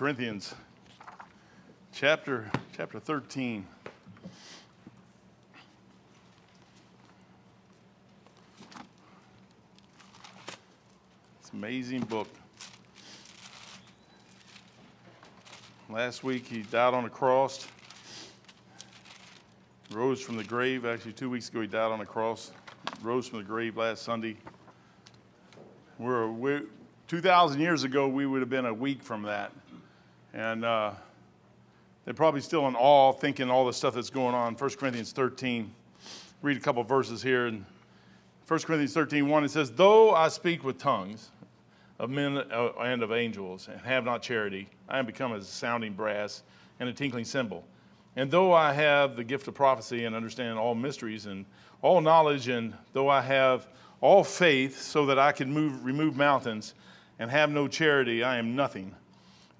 Corinthians chapter chapter 13. It's amazing book. Last week he died on a cross, rose from the grave. Actually, two weeks ago he died on a cross, rose from the grave last Sunday. We're, we're 2,000 years ago, we would have been a week from that. And uh, they're probably still in awe thinking all the stuff that's going on. 1 Corinthians 13, read a couple verses here. In 1 Corinthians 13, 1, it says, Though I speak with tongues of men uh, and of angels and have not charity, I am become as a sounding brass and a tinkling cymbal. And though I have the gift of prophecy and understand all mysteries and all knowledge, and though I have all faith so that I can move, remove mountains and have no charity, I am nothing.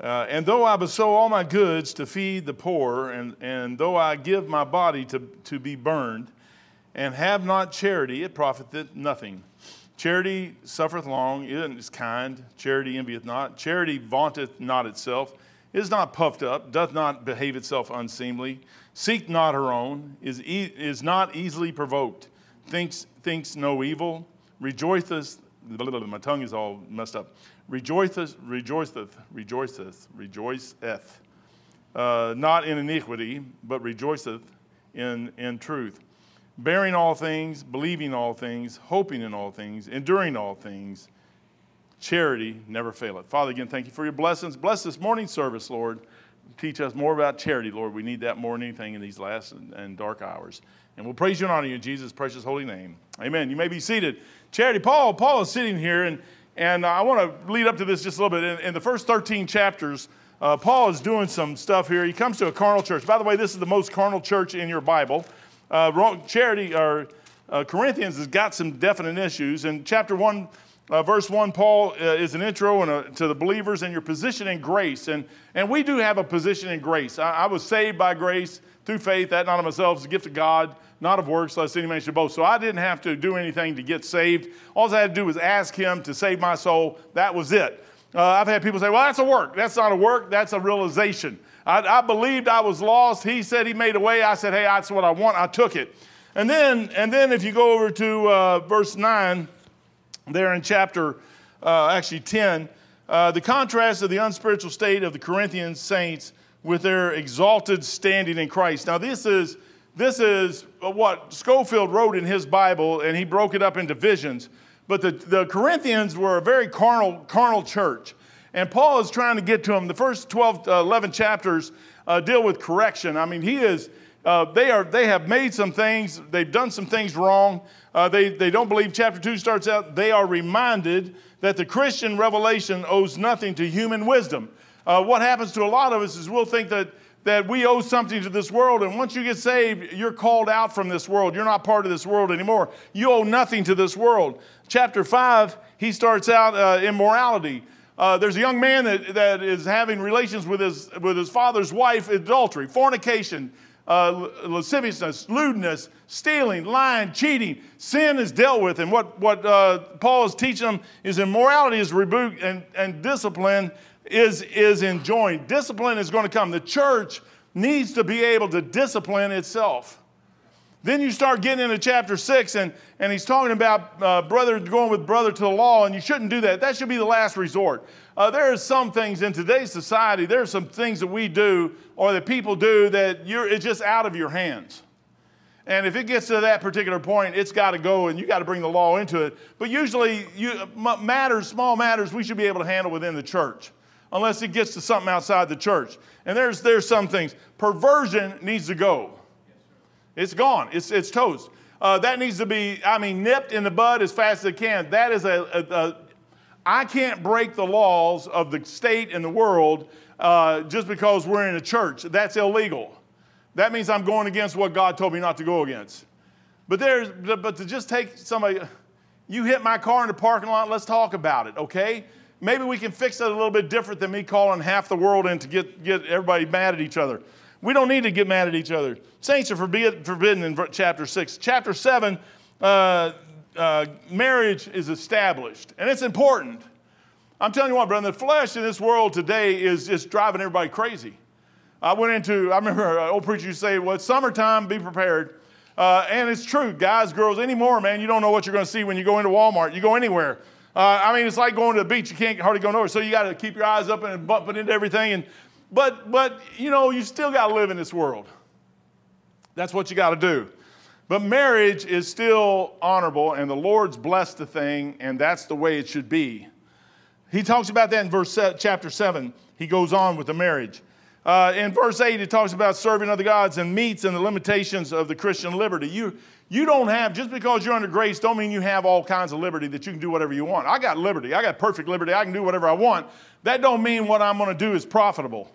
Uh, and though I bestow all my goods to feed the poor, and, and though I give my body to, to be burned, and have not charity, it profiteth nothing. Charity suffereth long, it is kind. Charity envieth not. Charity vaunteth not itself, is not puffed up, doth not behave itself unseemly, seek not her own, is, e- is not easily provoked, thinks, thinks no evil, rejoiceth. My tongue is all messed up rejoiceth, rejoiceth, rejoiceth, rejoiceth, uh, not in iniquity, but rejoiceth in, in truth, bearing all things, believing all things, hoping in all things, enduring all things. Charity never faileth. Father, again, thank you for your blessings. Bless this morning service, Lord. Teach us more about charity, Lord. We need that more than anything in these last and, and dark hours. And we'll praise you and honor you in Jesus' precious holy name. Amen. You may be seated. Charity, Paul, Paul is sitting here and and I want to lead up to this just a little bit. In, in the first 13 chapters, uh, Paul is doing some stuff here. He comes to a carnal church. By the way, this is the most carnal church in your Bible. Uh, charity or uh, Corinthians has got some definite issues. In chapter 1, uh, verse 1, Paul uh, is an intro a, to the believers and your position in grace. And, and we do have a position in grace. I, I was saved by grace through faith, that not of myself, is a gift of God not of works, lest any man should boast. So I didn't have to do anything to get saved. All I had to do was ask him to save my soul. That was it. Uh, I've had people say, well, that's a work. That's not a work, that's a realization. I, I, believed I was lost. He said he made a way. I said, hey, that's what I want. I took it. And then, and then if you go over to uh, verse 9, there in chapter uh, actually 10, uh, the contrast of the unspiritual state of the Corinthian saints with their exalted standing in Christ. Now, this is this is what Scofield wrote in his Bible, and he broke it up into visions. But the, the Corinthians were a very carnal, carnal church. And Paul is trying to get to them. The first 12, uh, 11 chapters uh, deal with correction. I mean, he is, uh, they, are, they have made some things, they've done some things wrong. Uh, they, they don't believe. Chapter 2 starts out, they are reminded that the Christian revelation owes nothing to human wisdom. Uh, what happens to a lot of us is we'll think that that we owe something to this world. And once you get saved, you're called out from this world. You're not part of this world anymore. You owe nothing to this world. Chapter 5, he starts out uh, immorality. Uh, there's a young man that, that is having relations with his, with his father's wife, adultery, fornication, uh, lasciviousness, lewdness, stealing, lying, cheating. Sin is dealt with. And what, what uh, Paul is teaching them is immorality is rebuked and, and discipline is, is enjoined. Discipline is going to come. The church needs to be able to discipline itself. Then you start getting into chapter six, and, and he's talking about uh, brother going with brother to the law, and you shouldn't do that. That should be the last resort. Uh, there are some things in today's society, there are some things that we do or that people do that you're, it's just out of your hands. And if it gets to that particular point, it's got to go and you got to bring the law into it. But usually, you, matters, small matters, we should be able to handle within the church unless it gets to something outside the church. And there's, there's some things. Perversion needs to go. It's gone. It's, it's toast. Uh, that needs to be, I mean, nipped in the bud as fast as it can. That is a, a, a I can't break the laws of the state and the world uh, just because we're in a church. That's illegal. That means I'm going against what God told me not to go against. But there's, but to just take somebody, you hit my car in the parking lot, let's talk about it, okay? maybe we can fix it a little bit different than me calling half the world in to get, get everybody mad at each other. We don't need to get mad at each other. Saints are forbidden in chapter 6. Chapter 7, uh, uh, marriage is established, and it's important. I'm telling you what, brother, the flesh in this world today is just driving everybody crazy. I went into, I remember an old preacher used to say, well, it's summertime, be prepared. Uh, and it's true, guys, girls, anymore, man, you don't know what you're going to see when you go into Walmart. You go anywhere. Uh, I mean, it's like going to the beach. You can't hardly go nowhere. So you got to keep your eyes up and bumping into everything. And, but, but, you know, you still got to live in this world. That's what you got to do. But marriage is still honorable, and the Lord's blessed the thing, and that's the way it should be. He talks about that in verse chapter 7. He goes on with the marriage. Uh, in verse 8, it talks about serving other gods and meats and the limitations of the Christian liberty. You, you don't have, just because you're under grace, don't mean you have all kinds of liberty that you can do whatever you want. I got liberty. I got perfect liberty. I can do whatever I want. That don't mean what I'm going to do is profitable.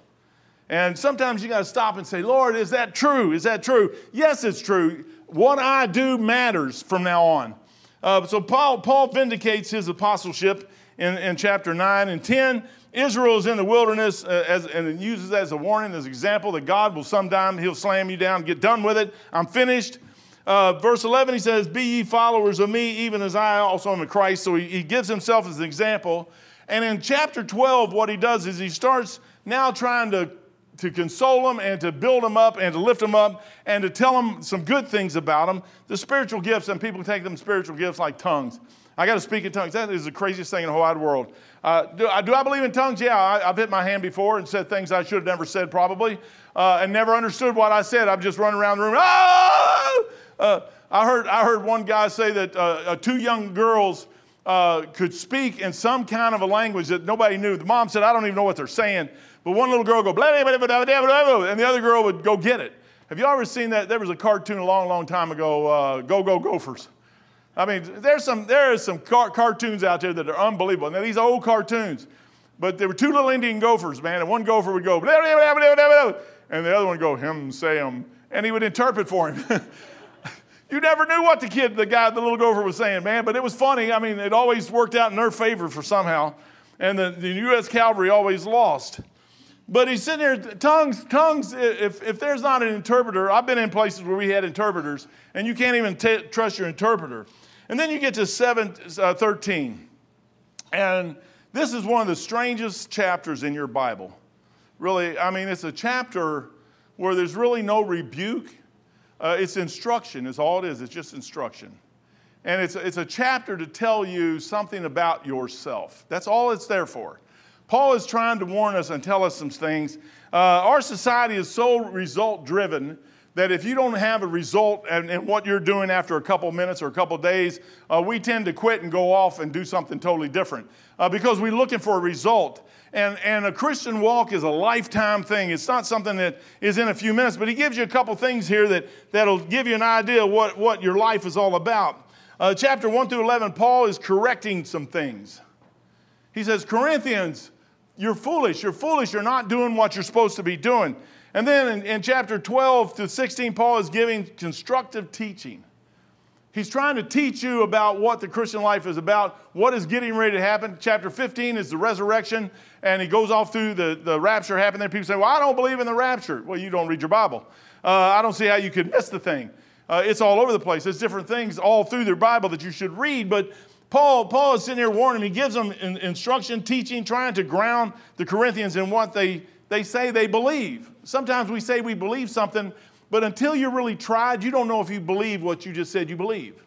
And sometimes you got to stop and say, Lord, is that true? Is that true? Yes, it's true. What I do matters from now on. Uh, so Paul, Paul vindicates his apostleship in, in chapter 9 and 10. Israel is in the wilderness uh, as, and uses that as a warning, as an example that God will sometime, he'll slam you down, get done with it. I'm finished. Uh, verse 11, he says, Be ye followers of me, even as I also am of Christ. So he, he gives himself as an example. And in chapter 12, what he does is he starts now trying to, to console them and to build them up and to lift them up and to tell them some good things about them. The spiritual gifts, and people take them spiritual gifts like tongues. I got to speak in tongues. That is the craziest thing in the whole wide world. Uh, do, I, do, I believe in tongues? Yeah, I, have hit my hand before and said things I should have never said, probably, uh, and never understood what I said. I'm just running around the room. Oh! Uh, I, heard, I heard one guy say that uh, uh, two young girls uh, could speak in some kind of a language that nobody knew. The mom said, I don't even know what they're saying. But one little girl would go, blah, blah, blah, blah, blah, blah, and the other girl would go get it. Have you ever seen that? There was a cartoon a long, long time ago, uh, Go, Go, Gophers. I mean, there's some, there is some car- cartoons out there that are unbelievable. Now, these old cartoons, but there were two little Indian gophers, man, and one gopher would go, blah, blah, blah, and the other one would go, him, say him, and he would interpret for him. you never knew what the kid, the guy, the little gopher was saying, man, but it was funny. I mean, it always worked out in their favor for somehow, and the, the U.S. Cavalry always lost. But he's sitting there, tongues, tongues, if, if there's not an interpreter, I've been in places where we had interpreters, and you can't even t- trust your interpreter. And then you get to 7, uh, 13. And this is one of the strangest chapters in your Bible. Really, I mean, it's a chapter where there's really no rebuke. Uh, it's instruction, is all it is. It's just instruction. And it's, it's a chapter to tell you something about yourself. That's all it's there for. Paul is trying to warn us and tell us some things. Uh, our society is so result driven that if you don't have a result in, in what you're doing after a couple minutes or a couple days, uh, we tend to quit and go off and do something totally different uh, because we're looking for a result. And, and a Christian walk is a lifetime thing. It's not something that is in a few minutes, but he gives you a couple things here that, that'll give you an idea what, what your life is all about. Uh, chapter 1 through 11, Paul is correcting some things. He says, Corinthians, you're foolish. You're foolish. You're not doing what you're supposed to be doing. And then in, in, chapter 12 to 16, Paul is giving constructive teaching. He's trying to teach you about what the Christian life is about, what is getting ready to happen. Chapter 15 is the resurrection, and he goes off through the, the rapture happening. There. People say, Well, I don't believe in the rapture. Well, you don't read your Bible. Uh, I don't see how you could miss the thing. Uh, it's all over the place. There's different things all through their Bible that you should read, but Paul, Paul is sitting here warning. He gives them instruction, teaching, trying to ground the Corinthians in what they they say they believe. Sometimes we say we believe something, but until you're really tried, you don't know if you believe what you just said you believe.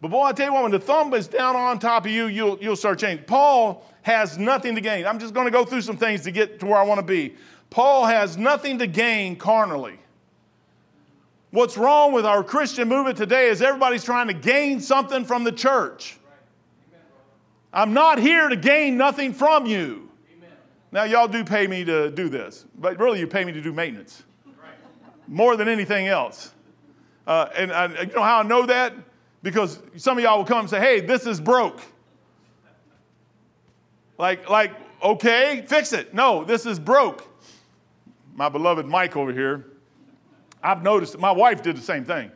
But boy, I tell you what, when the thumb is down on top of you, you'll, you'll start changing. Paul has nothing to gain. I'm just going to go through some things to get to where I want to be. Paul has nothing to gain carnally. What's wrong with our Christian movement today is everybody's trying to gain something from the church. I'm not here to gain nothing from you. Now, y'all do pay me to do this, but really, you pay me to do maintenance more than anything else. Uh, and I, you know how I know that? Because some of y'all will come and say, hey, this is broke. Like, like, okay, fix it. No, this is broke. My beloved Mike over here, I've noticed, my wife did the same thing.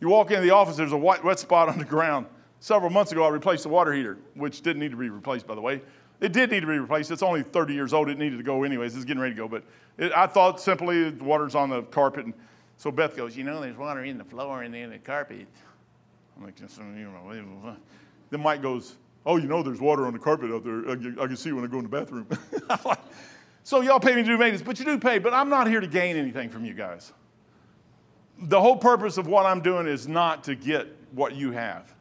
You walk into the office, there's a wet, wet spot on the ground. Several months ago, I replaced the water heater, which didn't need to be replaced, by the way. It did need to be replaced. It's only 30 years old. It needed to go anyways. It's getting ready to go. But it, I thought simply the water's on the carpet. And so Beth goes, You know, there's water in the floor and in the carpet. I'm like, you know, then Mike goes, Oh, you know there's water on the carpet out there. I I can see when I go in the bathroom. so y'all pay me to do maintenance, but you do pay. But I'm not here to gain anything from you guys. The whole purpose of what I'm doing is not to get what you have.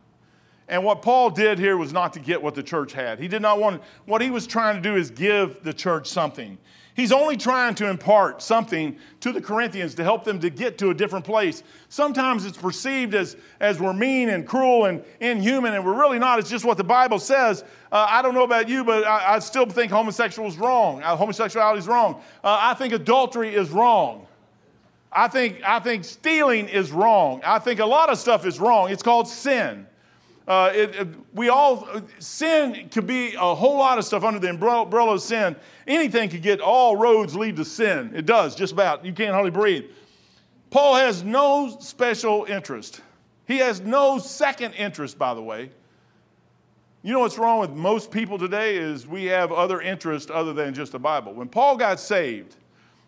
And what Paul did here was not to get what the church had. He did not want, what he was trying to do is give the church something. He's only trying to impart something to the Corinthians to help them to get to a different place. Sometimes it's perceived as, as we're mean and cruel and inhuman, and we're really not. It's just what the Bible says. Uh, I don't know about you, but I, I still think homosexual is wrong. Uh, homosexuality is wrong. Uh, I think adultery is wrong. I think, I think stealing is wrong. I think a lot of stuff is wrong. It's called sin. Uh, it, it, we all, sin could be a whole lot of stuff under the umbrella of sin. Anything could get, all roads lead to sin. It does, just about. You can't hardly breathe. Paul has no special interest. He has no second interest, by the way. You know what's wrong with most people today is we have other interests other than just the Bible. When Paul got saved,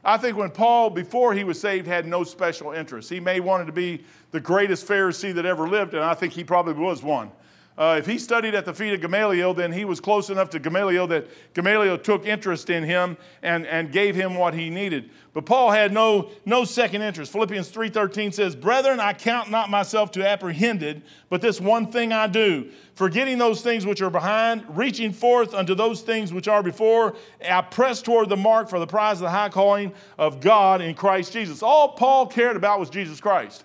I think when Paul, before he was saved, had no special interest. He may wanted to be the greatest Pharisee that ever lived, and I think he probably was one. Uh, if he studied at the feet of Gamaliel, then he was close enough to Gamaliel that Gamaliel took interest in him and, and gave him what he needed. But Paul had no, no second interest. Philippians 3.13 says, Brethren, I count not myself to apprehended, but this one thing I do, forgetting those things which are behind, reaching forth unto those things which are before, I press toward the mark for the prize of the high calling of God in Christ Jesus. All Paul cared about was Jesus Christ.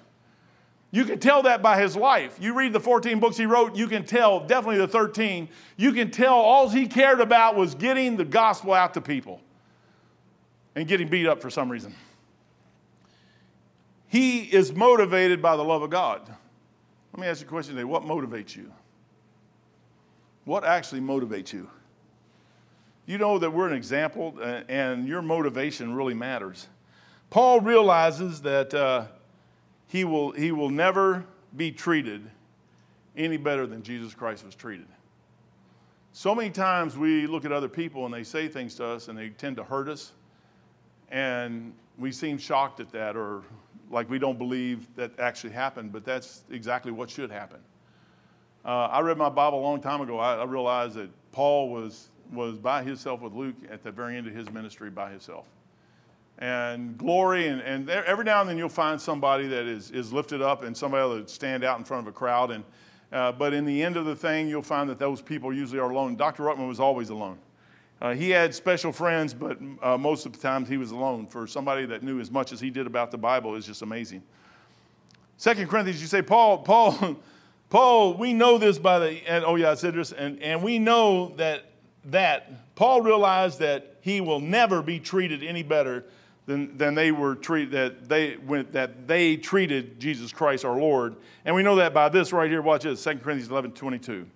You can tell that by his life. You read the 14 books he wrote, you can tell, definitely the 13, you can tell all he cared about was getting the gospel out to people and getting beat up for some reason. He is motivated by the love of God. Let me ask you a question today. What motivates you? What actually motivates you? You know that we're an example, uh, and your motivation really matters. Paul realizes that. Uh, he will, he will never be treated any better than Jesus Christ was treated. So many times we look at other people and they say things to us and they tend to hurt us, and we seem shocked at that or like we don't believe that actually happened, but that's exactly what should happen. Uh, I read my Bible a long time ago. I, I, realized that Paul was, was by himself with Luke at the very end of his ministry by himself and glory. And, and every now and then you'll find somebody that is, is lifted up and somebody that stand out in front of a crowd. And, uh, but in the end of the thing, you'll find that those people usually are alone. Dr. Ruckman was always alone. Uh, he had special friends, but uh, most of the times he was alone. For somebody that knew as much as he did about the Bible is just amazing. Second Corinthians, you say, Paul, Paul, Paul, we know this by the, and, oh yeah, I said this, and, and we know that, that Paul realized that he will never be treated any better than, than they were treated that they went, that they treated Jesus Christ our Lord. And we know that by this right here. Watch this, 2 Corinthians 11, 22.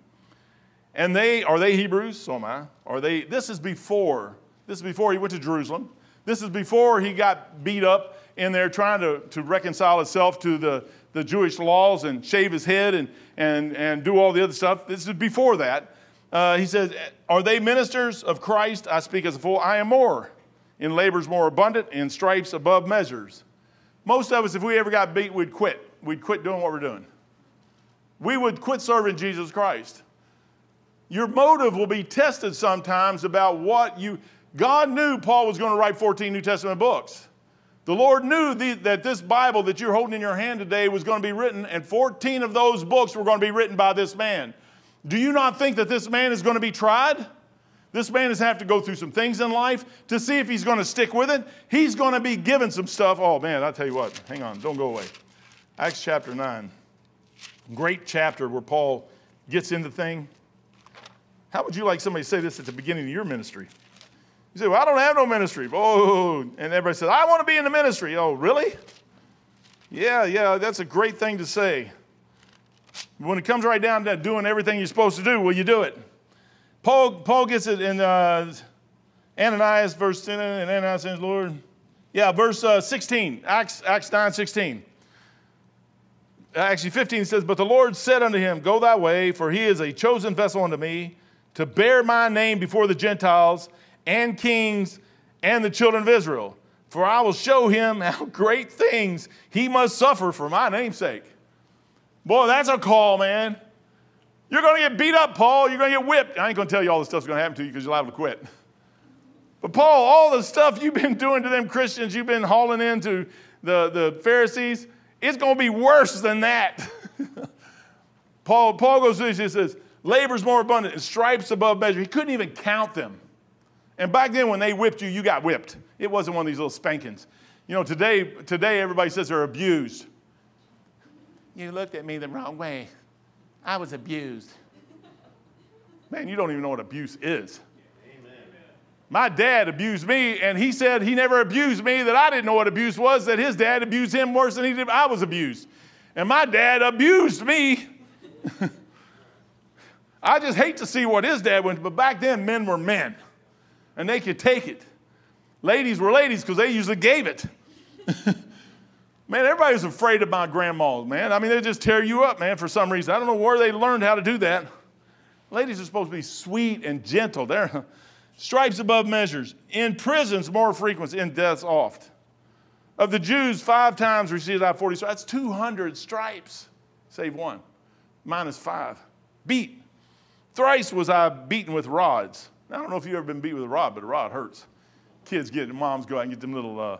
And they are they Hebrews? So am I. Are they? This is before. This is before he went to Jerusalem. This is before he got beat up in there trying to, to reconcile himself to the, the Jewish laws and shave his head and, and, and do all the other stuff. This is before that. Uh, he says, Are they ministers of Christ? I speak as a fool. I am more in labors more abundant, in stripes above measures. Most of us, if we ever got beat, we'd quit. We'd quit doing what we're doing. We would quit serving Jesus Christ. Your motive will be tested sometimes about what you. God knew Paul was going to write 14 New Testament books. The Lord knew the, that this Bible that you're holding in your hand today was going to be written, and 14 of those books were going to be written by this man. Do you not think that this man is going to be tried? This man is have to go through some things in life to see if he's going to stick with it. He's going to be given some stuff. Oh man, I'll tell you what. Hang on, don't go away. Acts chapter 9. Great chapter where Paul gets into thing. How would you like somebody to say this at the beginning of your ministry? You say, Well, I don't have no ministry. Oh, and everybody says, I want to be in the ministry. Oh, really? Yeah, yeah, that's a great thing to say. When it comes right down to doing everything you're supposed to do, will you do it? Paul, Paul gets it in uh, Ananias, verse 10, and Ananias says, Lord. Yeah, verse uh, 16, Acts, Acts 9, 16. Actually, 15 says, But the Lord said unto him, Go thy way, for he is a chosen vessel unto me to bear my name before the Gentiles and kings and the children of Israel. For I will show him how great things he must suffer for my name's sake. Boy, that's a call, man. You're going to get beat up, Paul. You're going to get whipped. I ain't going to tell you all the stuff's going to happen to you because you're liable to quit. But Paul, all the stuff you've been doing to them Christians, you've been hauling into the, the Pharisees, it's going to be worse than that. Paul, Paul goes through this, he says, labor's more abundant and stripes above measure. He couldn't even count them. And back then, when they whipped you, you got whipped. It wasn't one of these little spankings. You know, today, today everybody says they're abused. You looked at me the wrong way. I was abused. Man, you don't even know what abuse is. My dad abused me, and he said he never abused me, that I didn't know what abuse was, that his dad abused him worse than he did. I was abused. And my dad abused me. I just hate to see what his dad went, but back then men were men, and they could take it. Ladies were ladies because they usually gave it. man, everybody was afraid of my grandmas, man. I mean, they just tear you up, man, for some reason. I don't know where they learned how to do that. Ladies are supposed to be sweet and gentle. They're stripes above measures. In prisons, more frequent. In deaths, oft. Of the Jews, five times received I 40 stripes. That's 200 stripes, save one. Minus five. Beat. Thrice was I beaten with rods. Now, I don't know if you've ever been beat with a rod, but a rod hurts. Kids get, moms go out and get them little uh,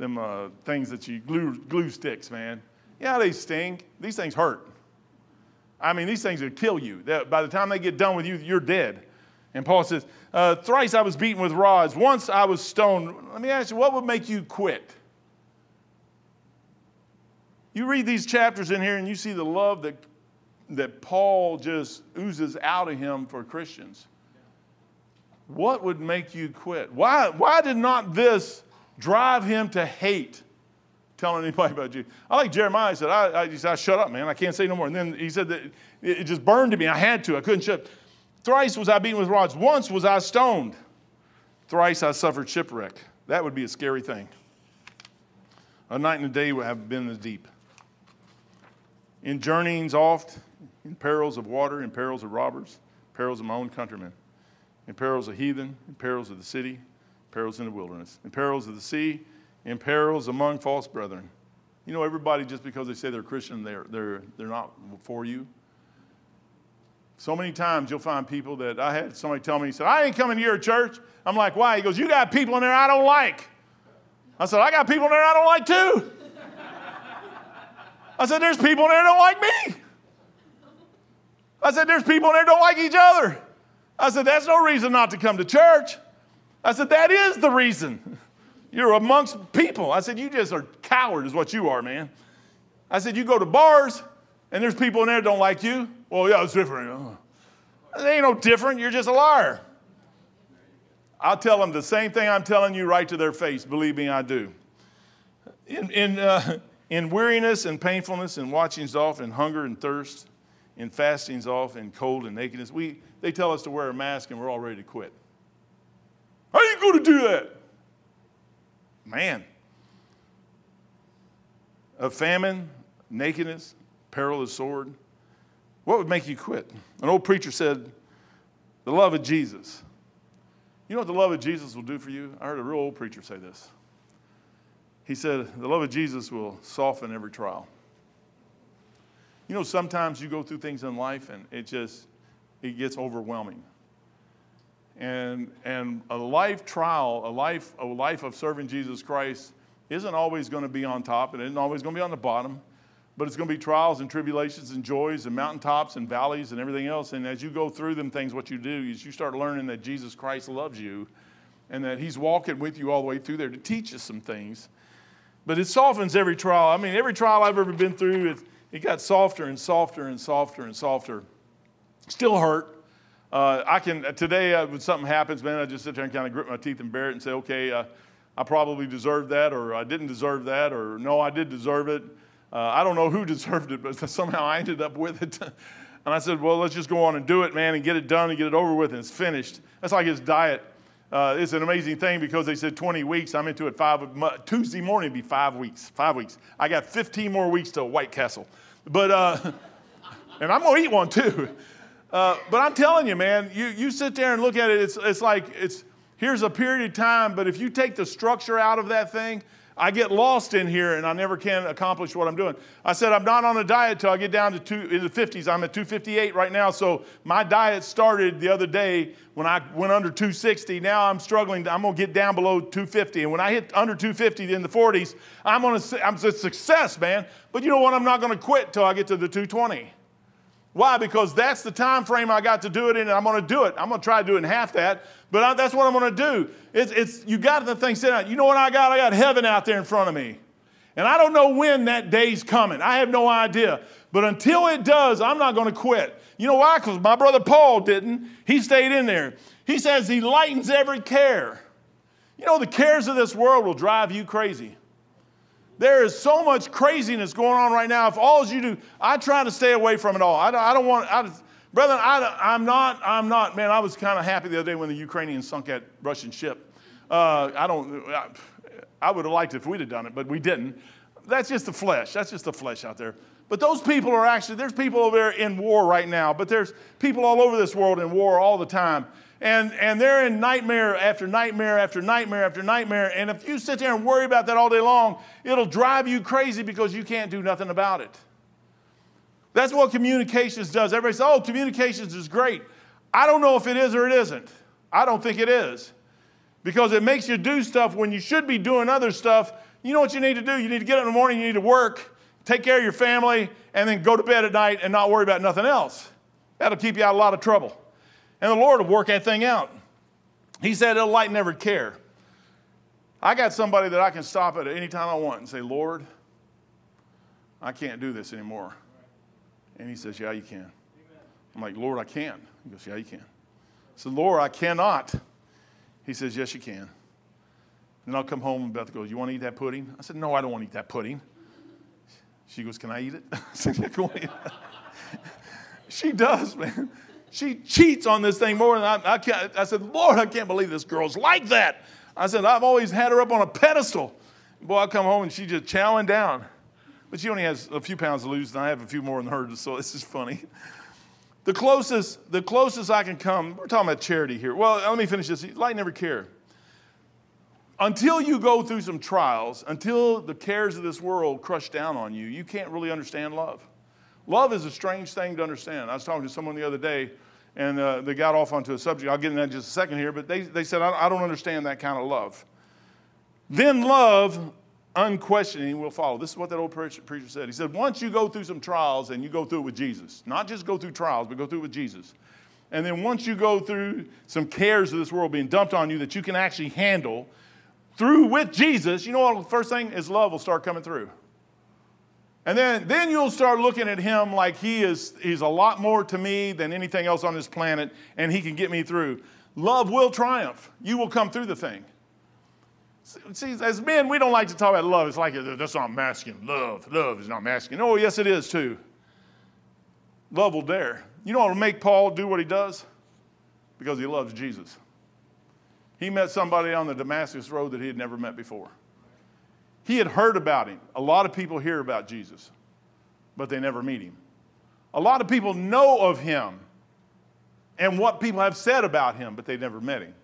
them uh, things that you glue, glue sticks, man. Yeah, they sting. These things hurt. I mean, these things will kill you. By the time they get done with you, you're dead. And Paul says, uh, Thrice I was beaten with rods. Once I was stoned. Let me ask you, what would make you quit? You read these chapters in here and you see the love that, that Paul just oozes out of him for Christians. What would make you quit? Why, why did not this drive him to hate telling anybody about Jesus? I like Jeremiah said, I, I, he said, I shut up, man. I can't say no more. And then he said that it, it just burned to me. I had to. I couldn't shut. Thrice was I beaten with rods. Once was I stoned. Thrice I suffered shipwreck. That would be a scary thing. A night and a day would have been the deep. In journeyings oft, in perils of water, in perils of robbers, perils of my own countrymen, in perils of heathen, in perils of the city, perils in the wilderness, in perils of the sea, in perils among false brethren. You know, everybody, just because they say they're Christian, they're, they're, they're not for you. So many times you'll find people that I had somebody tell me, he said, I ain't coming to your church. I'm like, why? He goes, You got people in there I don't like. I said, I got people in there I don't like too. I said, There's people in there don't like me. I said, There's people in there don't like each other. I said, That's no reason not to come to church. I said, That is the reason. You're amongst people. I said, You just are coward, is what you are, man. I said, You go to bars and there's people in there that don't like you. Well, yeah, it's different. It ain't no different. You're just a liar. I'll tell them the same thing I'm telling you right to their face. Believe me, I do. In, in, uh, in weariness and painfulness, and watchings off, and hunger and thirst, in fastings off, in cold and nakedness, we, they tell us to wear a mask and we're all ready to quit. How are you going to do that? Man. Of famine, nakedness, peril of sword. What would make you quit? An old preacher said, The love of Jesus. You know what the love of Jesus will do for you? I heard a real old preacher say this. He said, The love of Jesus will soften every trial. You know, sometimes you go through things in life and it just it gets overwhelming. And, and a life trial, a life, a life of serving Jesus Christ isn't always going to be on top, and it isn't always going to be on the bottom, but it's going to be trials and tribulations and joys and mountaintops and valleys and everything else. And as you go through them things, what you do is you start learning that Jesus Christ loves you and that He's walking with you all the way through there to teach you some things. But it softens every trial. I mean, every trial I've ever been through, it, it got softer and softer and softer and softer. Still hurt, uh, I can today uh, when something happens, man, I just sit there and kind of grit my teeth and bear it and say, okay, uh, I probably deserved that, or I didn't deserve that, or no, I did deserve it. Uh, I don't know who deserved it, but somehow I ended up with it. and I said, well, let's just go on and do it, man, and get it done and get it over with, and it's finished. That's like his diet. Uh, it's an amazing thing because they said 20 weeks. I'm into it five. Tuesday morning be five weeks. Five weeks. I got 15 more weeks to White Castle, but uh, and I'm gonna eat one too. Uh, but I'm telling you, man, you, you sit there and look at it, it's, it's like it's here's a period of time, but if you take the structure out of that thing, I get lost in here and I never can accomplish what I'm doing. I said, I'm not on a diet till I get down to two, in the 50s. I'm at 258 right now. So my diet started the other day when I went under 260. Now I'm struggling. I'm going to get down below 250. And when I hit under 250 in the 40s, I'm, on a, I'm a success, man. But you know what? I'm not going to quit till I get to the 220. Why? Because that's the time frame I got to do it in, and I'm going to do it. I'm going to try to do it in half that, but I, that's what I'm going to do. It's, it's you got the thing set out. You know what I got? I got heaven out there in front of me, and I don't know when that day's coming. I have no idea. But until it does, I'm not going to quit. You know why? Because my brother Paul didn't. He stayed in there. He says he lightens every care. You know, the cares of this world will drive you crazy. There is so much craziness going on right now. If all you do, I try to stay away from it all. I don't, I don't want, I, brother, I, am not, I'm not, man, I was kind of happy the other day when the Ukrainians sunk that Russian ship. Uh, I don't, I, I would have liked it if we'd have done it, but we didn't. That's just the flesh. That's just the flesh out there. But those people are actually, there's people over there in war right now, but there's people all over this world in war all the time and, and they're in nightmare after nightmare after nightmare after nightmare. And if you sit there and worry about that all day long, it'll drive you crazy because you can't do nothing about it. That's what communications does. Everybody says, oh, communications is great. I don't know if it is or it isn't. I don't think it is because it makes you do stuff when you should be doing other stuff. You know what you need to do? You need to get up in the morning, you need to work, take care of your family, and then go to bed at night and not worry about nothing else. That'll keep you out of a lot of trouble. And the Lord will work that thing out. He said it'll lighten every care. I got somebody that I can stop at any time I want and say, Lord, I can't do this anymore. And he says, Yeah, you can. I'm like, Lord, I can. He goes, Yeah, you can. I said, Lord, I cannot. He says, Yes, you can. Then I'll come home and Beth goes, You want to eat that pudding? I said, No, I don't want to eat that pudding. She goes, Can I eat it? I said, Yeah, go eat it. she does, man. She cheats on this thing more than I, I, can't. I said, Lord, I can't believe this girl's like that. I said, I've always had her up on a pedestal. Boy, I come home and she's just chowing down. But she only has a few pounds to lose, and I have a few more than her, so this is funny. The closest, the closest I can come, we're talking about charity here. Well, let me finish this. Light never care. Until you go through some trials, until the cares of this world crush down on you, you can't really understand love. Love is a strange thing to understand. I was talking to someone the other day, and uh, they got off onto a subject. I'll get into that in just a second here, but they, they said, I, I don't understand that kind of love. Then love, unquestioning, will follow. This is what that old preacher, preacher said. He said, Once you go through some trials and you go through it with Jesus, not just go through trials, but go through it with Jesus. And then once you go through some cares of this world being dumped on you that you can actually handle through with Jesus, you know what? The first thing is love will start coming through. And then, then you'll start looking at him like he is he's a lot more to me than anything else on this planet, and he can get me through. Love will triumph. You will come through the thing. See, as men, we don't like to talk about love. It's like uh, that's not masculine. Love, love is not masculine. Oh, yes, it is too. Love will dare. You know what will make Paul do what he does? Because he loves Jesus. He met somebody on the Damascus road that he had never met before. He had heard about him. A lot of people hear about Jesus, but they never meet him. A lot of people know of him and what people have said about him, but they never met him.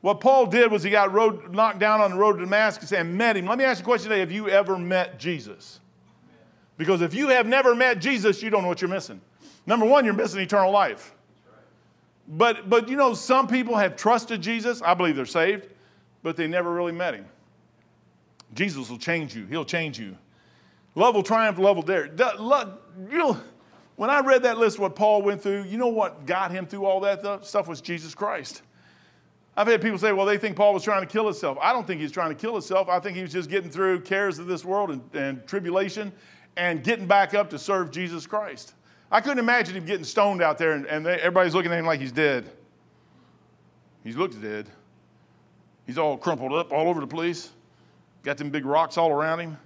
What Paul did was he got road, knocked down on the road to Damascus and met him. Let me ask you a question today Have you ever met Jesus? Because if you have never met Jesus, you don't know what you're missing. Number one, you're missing eternal life. But, but you know, some people have trusted Jesus. I believe they're saved, but they never really met him. Jesus will change you. He'll change you. Love will triumph, love will dare. When I read that list, what Paul went through, you know what got him through all that stuff was Jesus Christ. I've had people say, well, they think Paul was trying to kill himself. I don't think he's trying to kill himself. I think he was just getting through cares of this world and, and tribulation and getting back up to serve Jesus Christ. I couldn't imagine him getting stoned out there and, and they, everybody's looking at him like he's dead. He looks dead. He's all crumpled up all over the place. Got them big rocks all around him,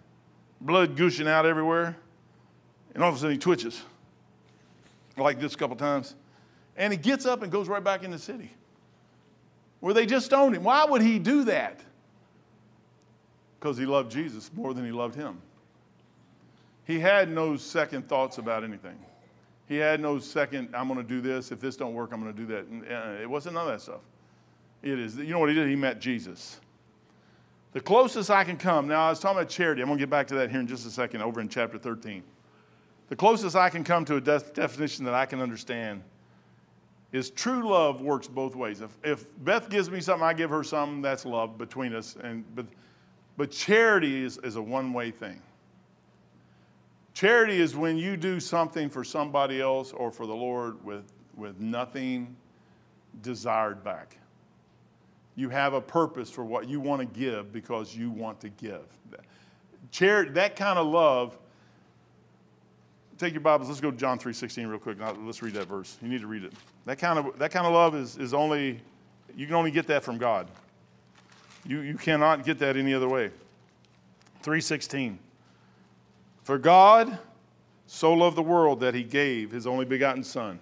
blood gushing out everywhere. And all of a sudden he twitches like this a couple times. And he gets up and goes right back in the city where they just stoned him. Why would he do that? Because he loved Jesus more than he loved him. He had no second thoughts about anything. He had no second, I'm going to do this. If this don't work, I'm going to do that. Uh, it wasn't none of that stuff. It is, you know what he did? He met Jesus. The closest I can come, now I was talking about charity. I'm going to get back to that here in just a second over in chapter 13. The closest I can come to a def- definition that I can understand is true love works both ways. If, if Beth gives me something, I give her something, that's love between us. And, but, but charity is, is a one way thing. Charity is when you do something for somebody else or for the Lord with, with nothing desired back. You have a purpose for what you want to give because you want to give. Charity, that kind of love. Take your Bibles. Let's go to John 3:16 real quick. Let's read that verse. You need to read it. That kind of that kind of love is, is only you can only get that from God. You you cannot get that any other way. 3:16. For God so loved the world that he gave his only begotten Son,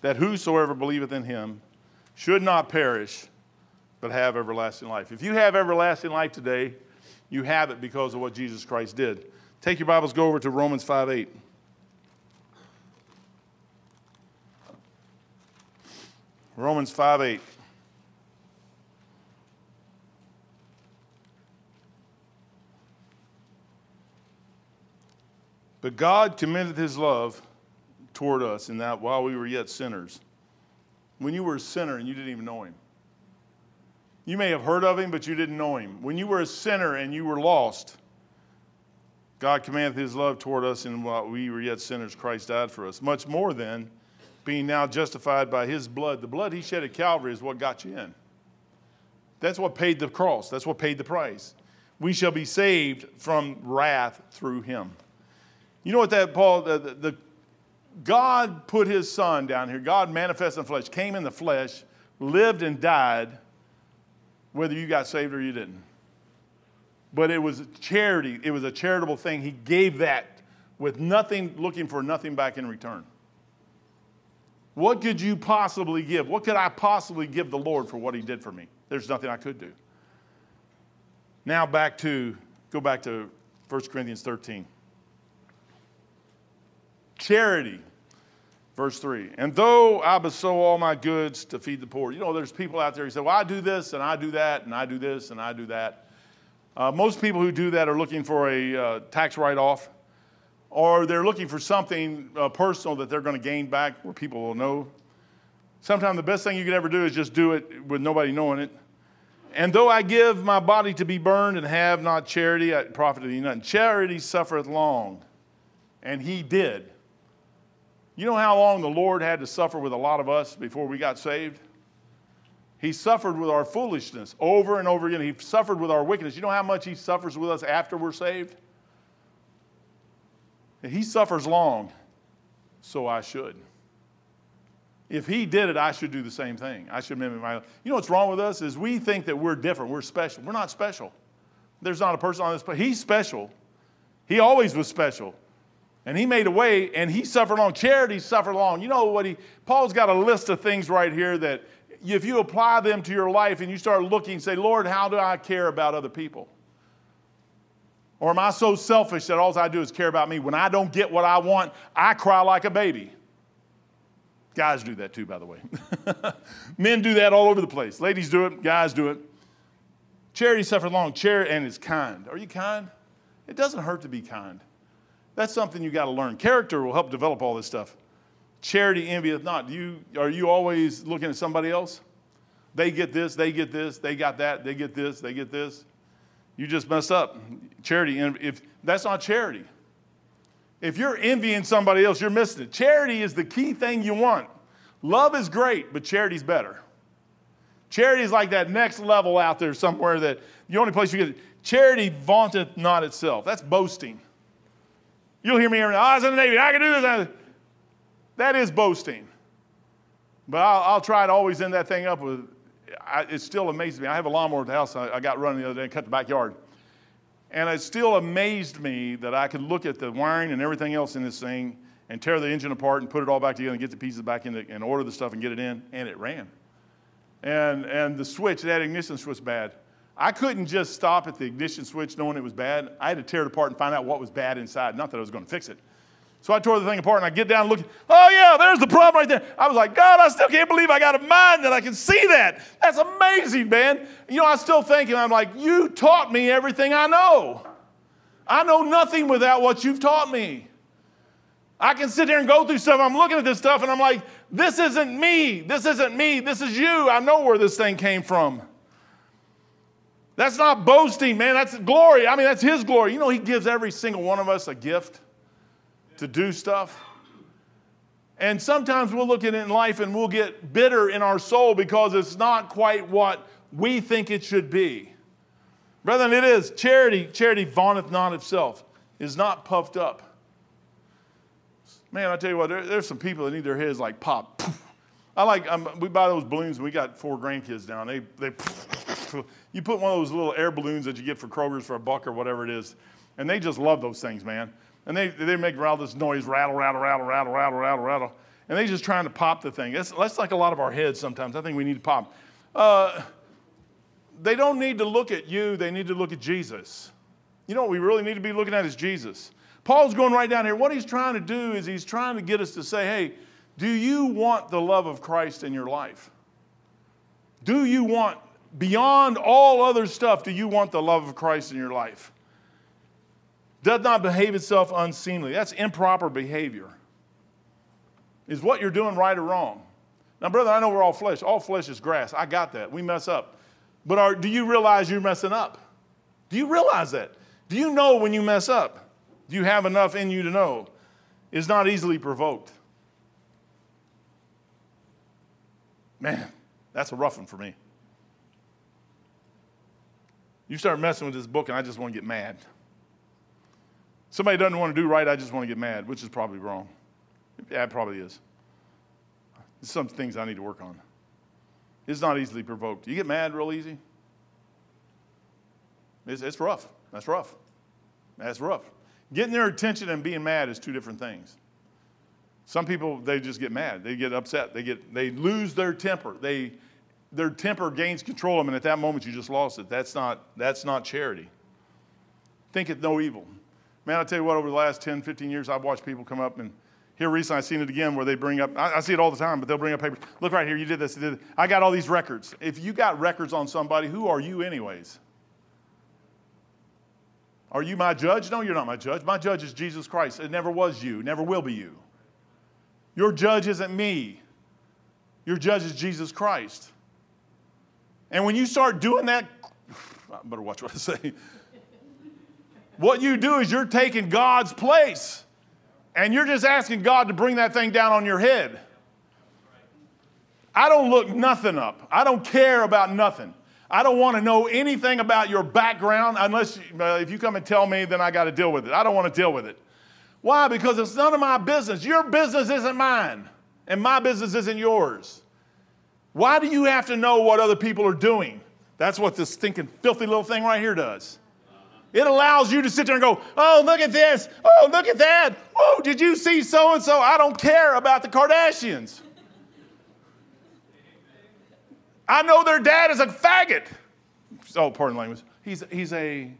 that whosoever believeth in him should not perish, but have everlasting life. If you have everlasting life today, you have it because of what Jesus Christ did. Take your Bibles, go over to Romans 5 8. Romans 5 8. But God commended his love toward us in that while we were yet sinners, when you were a sinner and you didn't even know him, you may have heard of him, but you didn't know him. When you were a sinner and you were lost, God commanded his love toward us, and while we were yet sinners, Christ died for us. Much more than being now justified by his blood. The blood he shed at Calvary is what got you in. That's what paid the cross, that's what paid the price. We shall be saved from wrath through him. You know what that, Paul, the, the, the God put his son down here. God manifested in the flesh, came in the flesh, lived and died whether you got saved or you didn't. But it was charity, it was a charitable thing. He gave that with nothing, looking for nothing back in return. What could you possibly give? What could I possibly give the Lord for what He did for me? There's nothing I could do. Now back to, go back to 1 Corinthians 13. Charity Verse 3 And though I bestow all my goods to feed the poor. You know, there's people out there who say, Well, I do this and I do that and I do this and I do that. Uh, most people who do that are looking for a uh, tax write off or they're looking for something uh, personal that they're going to gain back where people will know. Sometimes the best thing you could ever do is just do it with nobody knowing it. And though I give my body to be burned and have not charity, I profit thee nothing. Charity suffereth long. And he did. You know how long the Lord had to suffer with a lot of us before we got saved? He suffered with our foolishness over and over again. He suffered with our wickedness. You know how much He suffers with us after we're saved? He suffers long, so I should. If He did it, I should do the same thing. I should mimic my. You know what's wrong with us is we think that we're different. We're special. We're not special. There's not a person on this, but He's special. He always was special. And he made a way and he suffered long. Charity suffered long. You know what he, Paul's got a list of things right here that if you apply them to your life and you start looking, say, Lord, how do I care about other people? Or am I so selfish that all I do is care about me? When I don't get what I want, I cry like a baby. Guys do that too, by the way. Men do that all over the place. Ladies do it, guys do it. Charity suffered long. Charity and is kind. Are you kind? It doesn't hurt to be kind. That's something you got to learn. Character will help develop all this stuff. Charity envieth not. You, are you always looking at somebody else? They get this, they get this, they got that, they get this, they get this. You just messed up. Charity, if that's not charity. If you're envying somebody else, you're missing it. Charity is the key thing you want. Love is great, but charity's better. Charity is like that next level out there somewhere that the only place you get it. Charity vaunteth not itself. That's boasting. You'll hear me every, oh, I was in the Navy, I can do this. That is boasting. But I'll, I'll try to always end that thing up with, I, it still amazes me. I have a lawnmower at the house I, I got running the other day and cut the backyard. And it still amazed me that I could look at the wiring and everything else in this thing and tear the engine apart and put it all back together and get the pieces back in the, and order the stuff and get it in, and it ran. And, and the switch, that ignition switch was bad. I couldn't just stop at the ignition switch knowing it was bad. I had to tear it apart and find out what was bad inside. Not that I was going to fix it. So I tore the thing apart and I get down and look. Oh, yeah, there's the problem right there. I was like, God, I still can't believe I got a mind that I can see that. That's amazing, man. You know, I still thinking, I'm like, you taught me everything I know. I know nothing without what you've taught me. I can sit here and go through stuff. I'm looking at this stuff and I'm like, this isn't me. This isn't me. This is you. I know where this thing came from. That's not boasting, man. That's glory. I mean, that's His glory. You know, He gives every single one of us a gift to do stuff. And sometimes we'll look at it in life and we'll get bitter in our soul because it's not quite what we think it should be. Brethren, it is. Charity, charity vaunteth not itself, is not puffed up. Man, I tell you what, there, there's some people that need their heads like pop. I like, um, we buy those balloons, and we got four grandkids down. They, they, you put one of those little air balloons that you get for Kroger's for a buck or whatever it is, and they just love those things, man. And they, they make all this noise, rattle, rattle, rattle, rattle, rattle, rattle, rattle. And they're just trying to pop the thing. That's, that's like a lot of our heads sometimes. I think we need to pop. Uh, they don't need to look at you, they need to look at Jesus. You know what we really need to be looking at is Jesus. Paul's going right down here. What he's trying to do is he's trying to get us to say, hey, do you want the love of Christ in your life? Do you want, beyond all other stuff, do you want the love of Christ in your life? does not behave itself unseemly. That's improper behavior. Is what you're doing right or wrong? Now, brother, I know we're all flesh. All flesh is grass. I got that. We mess up. But are, do you realize you're messing up? Do you realize that? Do you know when you mess up? Do you have enough in you to know? It's not easily provoked. Man, that's a rough one for me. You start messing with this book, and I just want to get mad. Somebody doesn't want to do right, I just want to get mad, which is probably wrong. Yeah, it probably is. There's some things I need to work on. It's not easily provoked. You get mad real easy? It's, it's rough. That's rough. That's rough. Getting their attention and being mad is two different things. Some people, they just get mad. They get upset. They, get, they lose their temper. They, their temper gains control of them, and at that moment, you just lost it. That's not, that's not charity. Think it no evil. Man, I tell you what, over the last 10, 15 years, I've watched people come up and here recently I've seen it again where they bring up, I, I, see it all the time, but they'll bring up papers. Look right here, you did this, you did this. I got all these records. If you got records on somebody, who are you anyways? Are you my judge? No, you're not my judge. My judge is Jesus Christ. It never was you, never will be you. Your judge isn't me. Your judge is Jesus Christ. And when you start doing that, I better watch what I say. What you do is you're taking God's place and you're just asking God to bring that thing down on your head. I don't look nothing up. I don't care about nothing. I don't want to know anything about your background unless uh, if you come and tell me, then I got to deal with it. I don't want to deal with it. Why? Because it's none of my business. Your business isn't mine, and my business isn't yours. Why do you have to know what other people are doing? That's what this stinking, filthy little thing right here does. It allows you to sit there and go, oh, look at this. Oh, look at that. Oh, did you see so and so? I don't care about the Kardashians. I know their dad is a faggot. Oh, pardon language. He's, he's a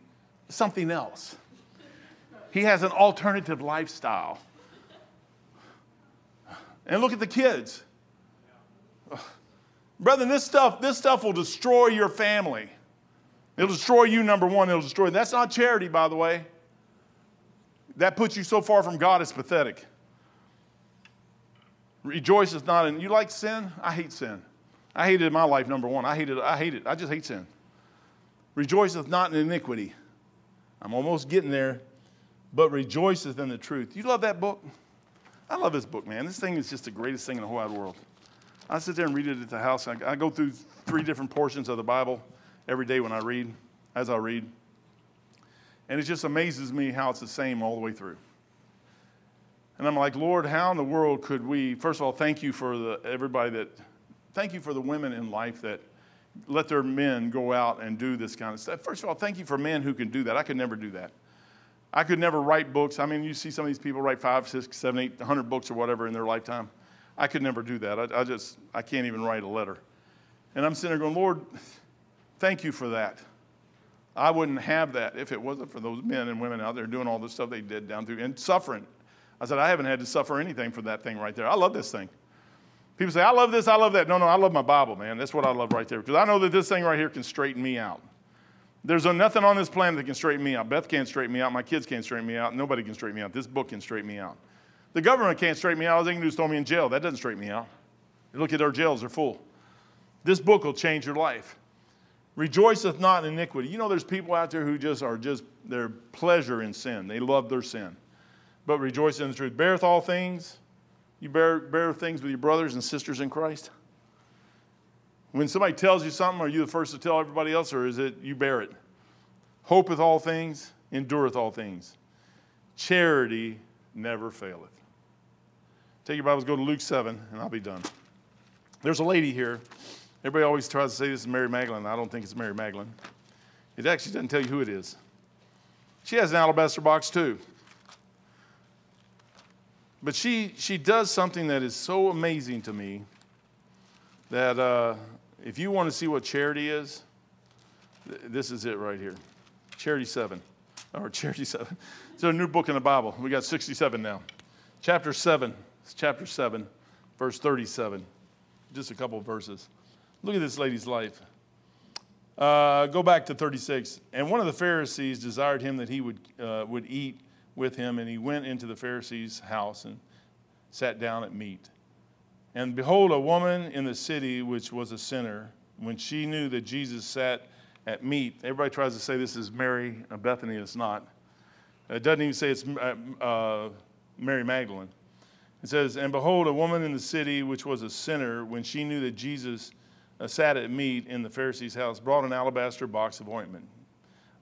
something else. He has an alternative lifestyle. And look at the kids. Brother, this stuff, this stuff will destroy your family. It'll destroy you, number one. It'll destroy. That's not charity, by the way. That puts you so far from God, it's pathetic. Rejoice is not in. You like sin? I hate sin. I hated my life, number one. I hate it. I hate it. I just hate sin. Rejoiceth not in iniquity. I'm almost getting there, but rejoiceth in the truth. You love that book? I love this book, man. This thing is just the greatest thing in the whole wide world. I sit there and read it at the house. I, I go through three different portions of the Bible every day when I read, as I read. And it just amazes me how it's the same all the way through. And I'm like, Lord, how in the world could we, first of all, thank you for the, everybody that, thank you for the women in life that let their men go out and do this kind of stuff. First of all, thank you for men who can do that. I could never do that. I could never write books. I mean, you see some of these people write five, six, seven, eight, hundred books or whatever in their lifetime. I could never do that. I, I just, I can't even write a letter. And I'm sitting there going, Lord, Thank you for that. I wouldn't have that if it wasn't for those men and women out there doing all the stuff they did down through and suffering. I said, I haven't had to suffer anything for that thing right there. I love this thing. People say, I love this, I love that. No, no, I love my Bible, man. That's what I love right there. Because I know that this thing right here can straighten me out. There's nothing on this planet that can straighten me out. Beth can't straighten me out. My kids can't straighten me out. Nobody can straighten me out. This book can straighten me out. The government can't straighten me out. They can is throw me in jail. That doesn't straighten me out. Look at our jails, they're full. This book will change your life. Rejoiceth not in iniquity. You know, there's people out there who just are just their pleasure in sin. They love their sin. But rejoice in the truth. Beareth all things. You bear, bear things with your brothers and sisters in Christ. When somebody tells you something, are you the first to tell everybody else, or is it you bear it? Hopeth all things, endureth all things. Charity never faileth. Take your Bibles, go to Luke 7, and I'll be done. There's a lady here. Everybody always tries to say this is Mary Magdalene. I don't think it's Mary Magdalene. It actually doesn't tell you who it is. She has an alabaster box too. But she, she does something that is so amazing to me that uh, if you want to see what charity is, th- this is it right here. Charity 7, or Charity 7. It's a new book in the Bible. We got 67 now. Chapter 7, it's chapter 7, verse 37. Just a couple of verses. Look at this lady's life. Uh, go back to 36. And one of the Pharisees desired him that he would, uh, would eat with him, and he went into the Pharisee's house and sat down at meat. And behold, a woman in the city which was a sinner, when she knew that Jesus sat at meat, everybody tries to say this is Mary uh, Bethany, it's not. It doesn't even say it's uh, uh, Mary Magdalene. It says, And behold, a woman in the city which was a sinner, when she knew that Jesus uh, sat at meat in the Pharisee's house, brought an alabaster box of ointment.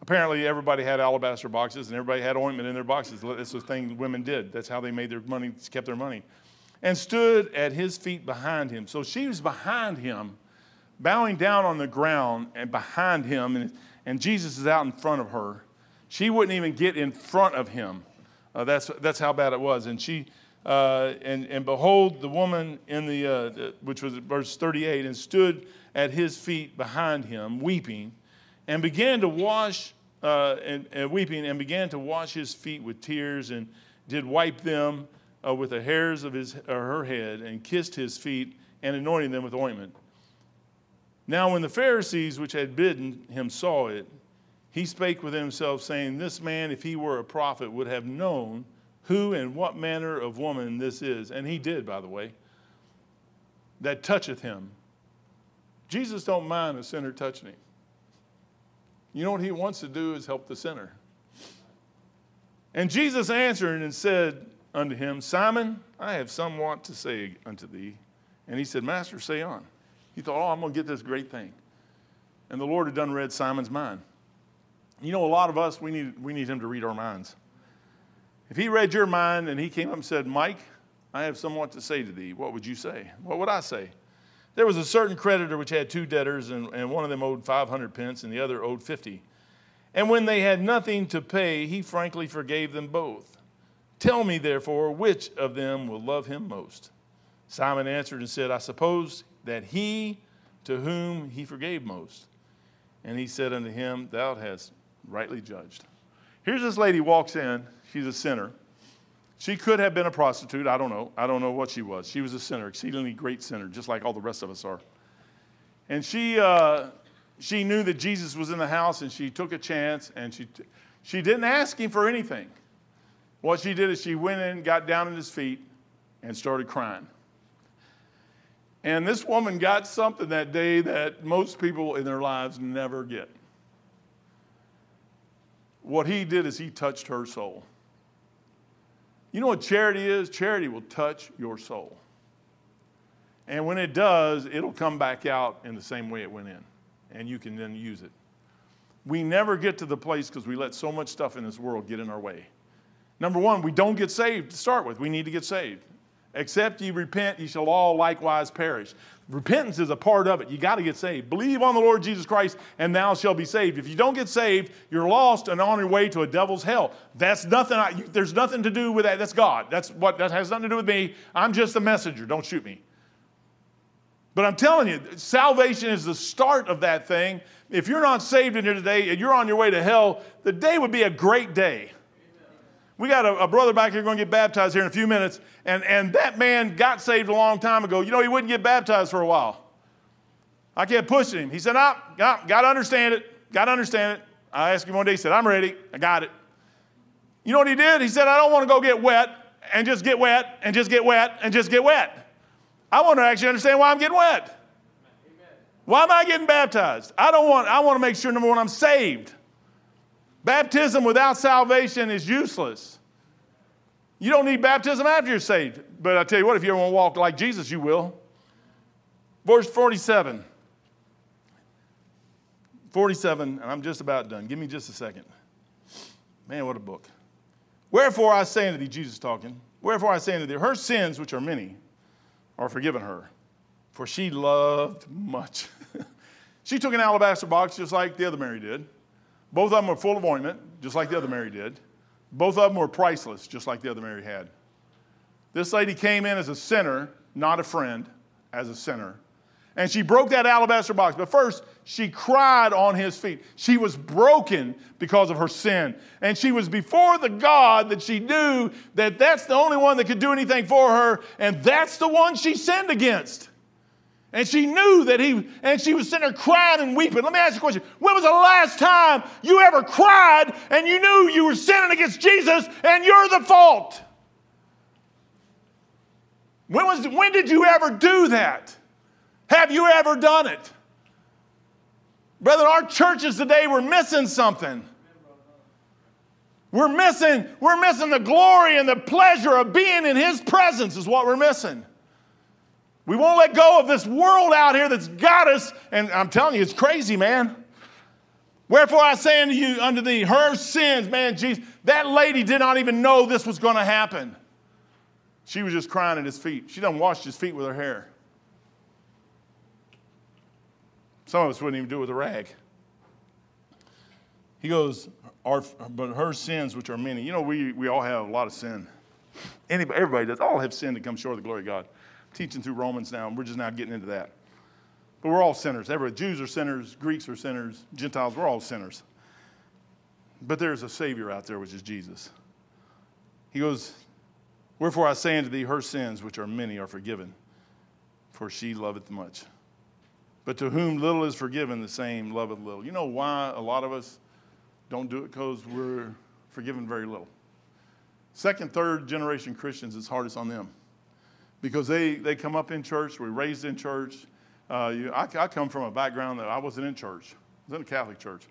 Apparently, everybody had alabaster boxes and everybody had ointment in their boxes. That's the thing women did. That's how they made their money, kept their money. And stood at his feet behind him. So she was behind him, bowing down on the ground and behind him, and, and Jesus is out in front of her. She wouldn't even get in front of him. Uh, that's, that's how bad it was. And she, uh, and, and behold, the woman in the, uh, which was verse 38, and stood at his feet behind him, weeping, and began to wash, uh, and, and, weeping, and began to wash his feet with tears, and did wipe them uh, with the hairs of his, or her head, and kissed his feet, and anointed them with ointment. Now, when the Pharisees which had bidden him saw it, he spake within himself, saying, This man, if he were a prophet, would have known who and what manner of woman this is. And he did, by the way, that toucheth him. Jesus don't mind a sinner touching him. You know what he wants to do is help the sinner. And Jesus answered and said unto him, Simon, I have somewhat to say unto thee. And he said, Master, say on. He thought, Oh, I'm going to get this great thing. And the Lord had done read Simon's mind. You know, a lot of us, we need, we need him to read our minds. If he read your mind and he came up and said, Mike, I have somewhat to say to thee, what would you say? What would I say? There was a certain creditor which had two debtors, and, and one of them owed 500 pence, and the other owed 50. And when they had nothing to pay, he frankly forgave them both. Tell me, therefore, which of them will love him most? Simon answered and said, I suppose that he to whom he forgave most. And he said unto him, Thou hast rightly judged. Here's this lady walks in. She's a sinner. She could have been a prostitute. I don't know. I don't know what she was. She was a sinner, exceedingly great sinner, just like all the rest of us are. And she, uh, she knew that Jesus was in the house, and she took a chance, and she, t- she didn't ask him for anything. What she did is she went in, got down at his feet, and started crying. And this woman got something that day that most people in their lives never get. What he did is he touched her soul. You know what charity is? Charity will touch your soul. And when it does, it'll come back out in the same way it went in, and you can then use it. We never get to the place because we let so much stuff in this world get in our way. Number one, we don't get saved to start with. We need to get saved. Except ye repent, ye shall all likewise perish. Repentance is a part of it. You got to get saved. Believe on the Lord Jesus Christ, and thou shalt be saved. If you don't get saved, you're lost and on your way to a devil's hell. That's nothing. I, there's nothing to do with that. That's God. That's what. That has nothing to do with me. I'm just a messenger. Don't shoot me. But I'm telling you, salvation is the start of that thing. If you're not saved in here today and you're on your way to hell, the day would be a great day. We got a, a brother back here going to get baptized here in a few minutes, and, and that man got saved a long time ago. You know, he wouldn't get baptized for a while. I kept pushing him. He said, "No, got to understand it. Got to understand it." I asked him one day. He said, "I'm ready. I got it." You know what he did? He said, "I don't want to go get wet and just get wet and just get wet and just get wet. I want to actually understand why I'm getting wet. Why am I getting baptized? I don't want. I want to make sure number one, I'm saved. Baptism without salvation is useless. You don't need baptism after you're saved. But I tell you what, if you ever want to walk like Jesus, you will. Verse 47. 47, and I'm just about done. Give me just a second. Man, what a book. Wherefore I say unto thee, Jesus talking, wherefore I say unto thee, her sins, which are many, are forgiven her, for she loved much. she took an alabaster box just like the other Mary did. Both of them were full of ointment, just like the other Mary did. Both of them were priceless, just like the other Mary had. This lady came in as a sinner, not a friend, as a sinner. And she broke that alabaster box. But first, she cried on his feet. She was broken because of her sin. And she was before the God that she knew that that's the only one that could do anything for her. And that's the one she sinned against. And she knew that he, and she was sitting there crying and weeping. Let me ask you a question. When was the last time you ever cried and you knew you were sinning against Jesus and you're the fault? When, was, when did you ever do that? Have you ever done it? Brother, our churches today, we're missing something. We're missing, we're missing the glory and the pleasure of being in His presence, is what we're missing. We won't let go of this world out here that's got us, and I'm telling you, it's crazy, man. Wherefore I say unto you, unto thee, her sins, man, Jesus, that lady did not even know this was going to happen. She was just crying at his feet. She done washed his feet with her hair. Some of us wouldn't even do it with a rag. He goes, but her sins, which are many. You know, we, we all have a lot of sin. Anybody, everybody does. All have sinned to come short of the glory of God teaching through Romans now, and we're just now getting into that. But we're all sinners. Everybody, Jews are sinners, Greeks are sinners, Gentiles, we're all sinners. But there's a Savior out there, which is Jesus. He goes, Wherefore I say unto thee, her sins, which are many, are forgiven, for she loveth much. But to whom little is forgiven, the same loveth little. You know why a lot of us don't do it? Because we're forgiven very little. Second, third generation Christians, it's hardest on them because they, they come up in church, we're raised in church. Uh, you, I, I, come from a background that I wasn't in church, I was in a Catholic church.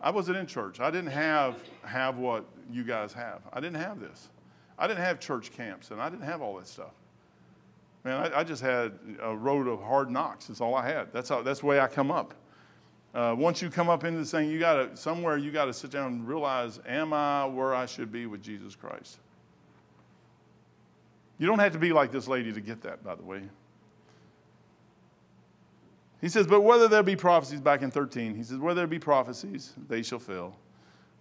I wasn't in church. I didn't have, have what you guys have. I didn't have this. I didn't have church camps, and I didn't have all that stuff. Man, I, I just had a road of hard knocks. That's all I had. That's, how, that's the way I come up. Uh, once you come up into this thing, you got to somewhere you got to sit down and realize, am I where I should be with Jesus Christ? You don't have to be like this lady to get that, by the way. He says, But whether there be prophecies, back in 13, he says, Whether there be prophecies, they shall fail.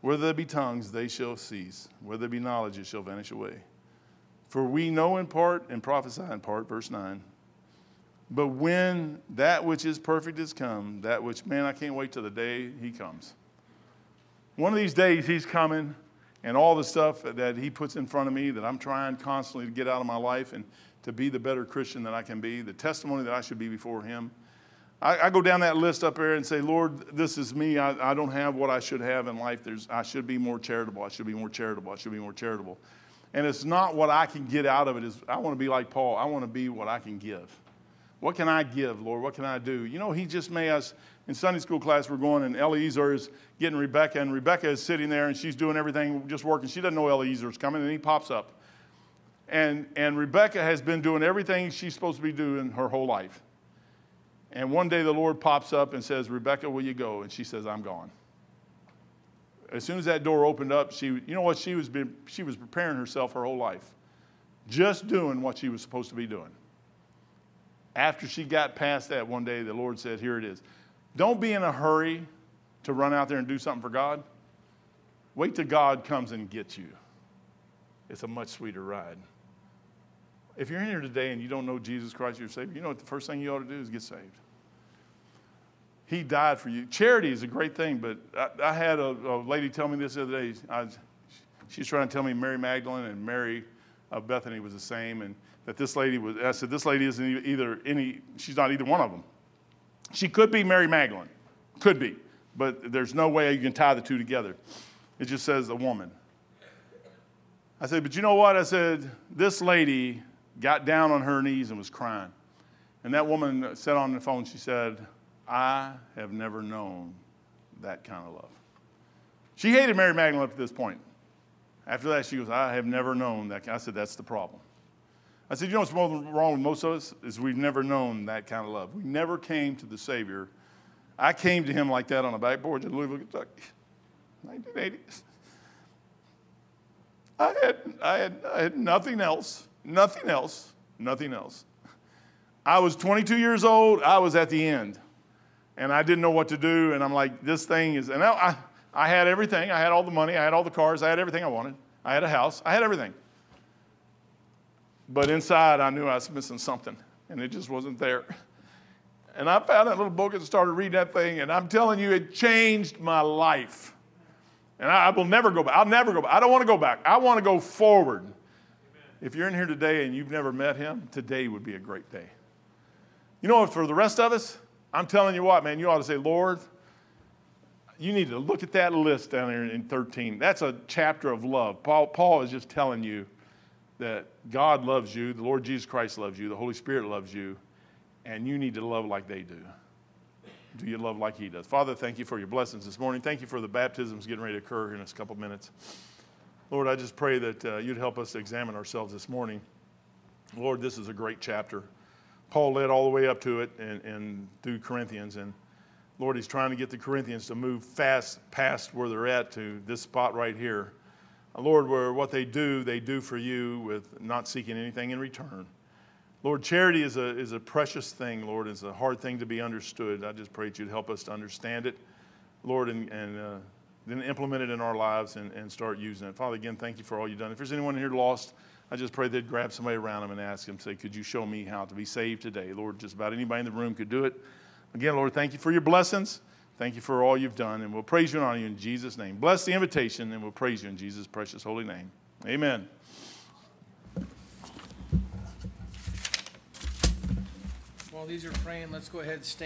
Whether there be tongues, they shall cease. Whether there be knowledge, it shall vanish away. For we know in part and prophesy in part, verse 9. But when that which is perfect is come, that which, man, I can't wait till the day he comes. One of these days he's coming and all the stuff that he puts in front of me that I'm trying constantly to get out of my life and to be the better Christian that I can be, the testimony that I should be before him. I, I go down that list up there and say, Lord, this is me. I, I don't have what I should have in life. There's, I should be more charitable. I should be more charitable. I should be more charitable. And it's not what I can get out of it. Is I want to be like Paul. I want to be what I can give. What can I give, Lord? What can I do? You know, he just made us in Sunday school class, we're going, and Eliezer is getting Rebecca, and Rebecca is sitting there, and she's doing everything, just working. She doesn't know Eliezer's coming, and he pops up. And, and Rebecca has been doing everything she's supposed to be doing her whole life. And one day the Lord pops up and says, Rebecca, will you go? And she says, I'm gone. As soon as that door opened up, she, you know what? She was, she was preparing herself her whole life, just doing what she was supposed to be doing. After she got past that one day, the Lord said, Here it is. Don't be in a hurry to run out there and do something for God. Wait till God comes and gets you. It's a much sweeter ride. If you're in here today and you don't know Jesus Christ your Savior, you know what the first thing you ought to do is get saved. He died for you. Charity is a great thing, but I, I had a, a, lady tell me this the other day. I, She was trying to tell me Mary Magdalene and Mary of Bethany was the same, and that this lady was. I said, this lady isn't either any. She's not either one of them. She could be Mary Magdalene, could be, but there's no way you can tie the two together. It just says a woman. I said, but you know what? I said, this lady got down on her knees and was crying. And that woman said on the phone, she said, I have never known that kind of love. She hated Mary Magdalene up to this point. After that, she goes, I have never known that. I said, that's the problem. I said, you know what's wrong with most of us is we've never known that kind of love. We never came to the Savior. I came to him like that on a back porch in Louisville, Kentucky, 1980s. I had, I had, I had nothing else, nothing else, nothing else. I was 22 years old. I was at the end. And I didn't know what to do. And I'm like, this thing is, and I, I, I had everything. I had all the money. I had all the cars. I had everything I wanted. I had a house. I had everything. But inside, I knew I was missing something, and it just wasn't there. And I found that little book and started reading that thing, and I'm telling you, it changed my life. And I, will never go back. I'll never go back. I don't want to go back. I want to go forward. If you're in here today and you've never met him, today would be a great day. You know for the rest of us, I'm telling you what, man, you ought to say, Lord, you need to look at that list down there in 13. That's a chapter of love. Paul, Paul is just telling you that God loves you, the Lord Jesus Christ loves you, the Holy Spirit loves you, and you need to love like they do. Do you love like He does? Father, thank you for your blessings this morning. Thank you for the baptisms getting ready to occur in a couple minutes. Lord, I just pray that uh, you'd help us to examine ourselves this morning. Lord, this is a great chapter. Paul led all the way up to it and, and through Corinthians. And Lord, he's trying to get the Corinthians to move fast past where they're at to this spot right here. Lord, where what they do, they do for you with not seeking anything in return. Lord, charity is a, is a precious thing, Lord. It's a hard thing to be understood. I just pray that you'd help us to understand it, Lord, and, and uh, then implement it in our lives and, and start using it. Father, again, thank you for all you've done. If there's anyone here lost, I just pray they'd grab somebody around them and ask them, say, could you show me how to be saved today? Lord, just about anybody in the room could do it. Again, Lord, thank you for your blessings. Thank you for all you've done, and we'll praise you and honor you in Jesus' name. Bless the invitation, and we'll praise you in Jesus' precious holy name. Amen. While these are praying, let's go ahead and stand.